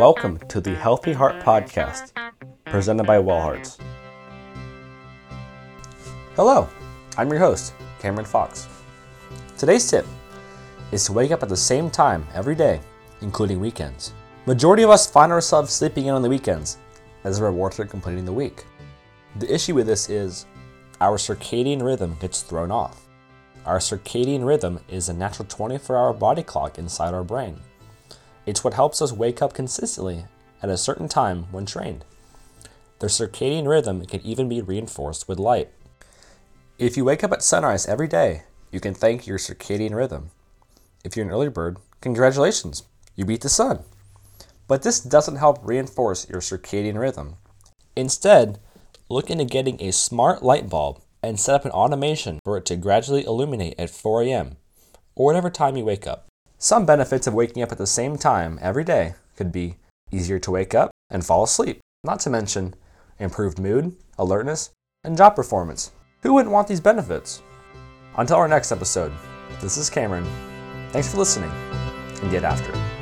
Welcome to the Healthy Heart Podcast, presented by Well Hearts. Hello, I'm your host, Cameron Fox. Today's tip is to wake up at the same time every day, including weekends. Majority of us find ourselves sleeping in on the weekends as a reward for completing the week. The issue with this is our circadian rhythm gets thrown off. Our circadian rhythm is a natural 24 hour body clock inside our brain. It's what helps us wake up consistently at a certain time when trained. Their circadian rhythm can even be reinforced with light. If you wake up at sunrise every day, you can thank your circadian rhythm. If you're an early bird, congratulations, you beat the sun. But this doesn't help reinforce your circadian rhythm. Instead, look into getting a smart light bulb and set up an automation for it to gradually illuminate at 4 a.m. or whatever time you wake up. Some benefits of waking up at the same time every day could be easier to wake up and fall asleep, not to mention improved mood, alertness, and job performance. Who wouldn't want these benefits? Until our next episode, this is Cameron. Thanks for listening and get after it.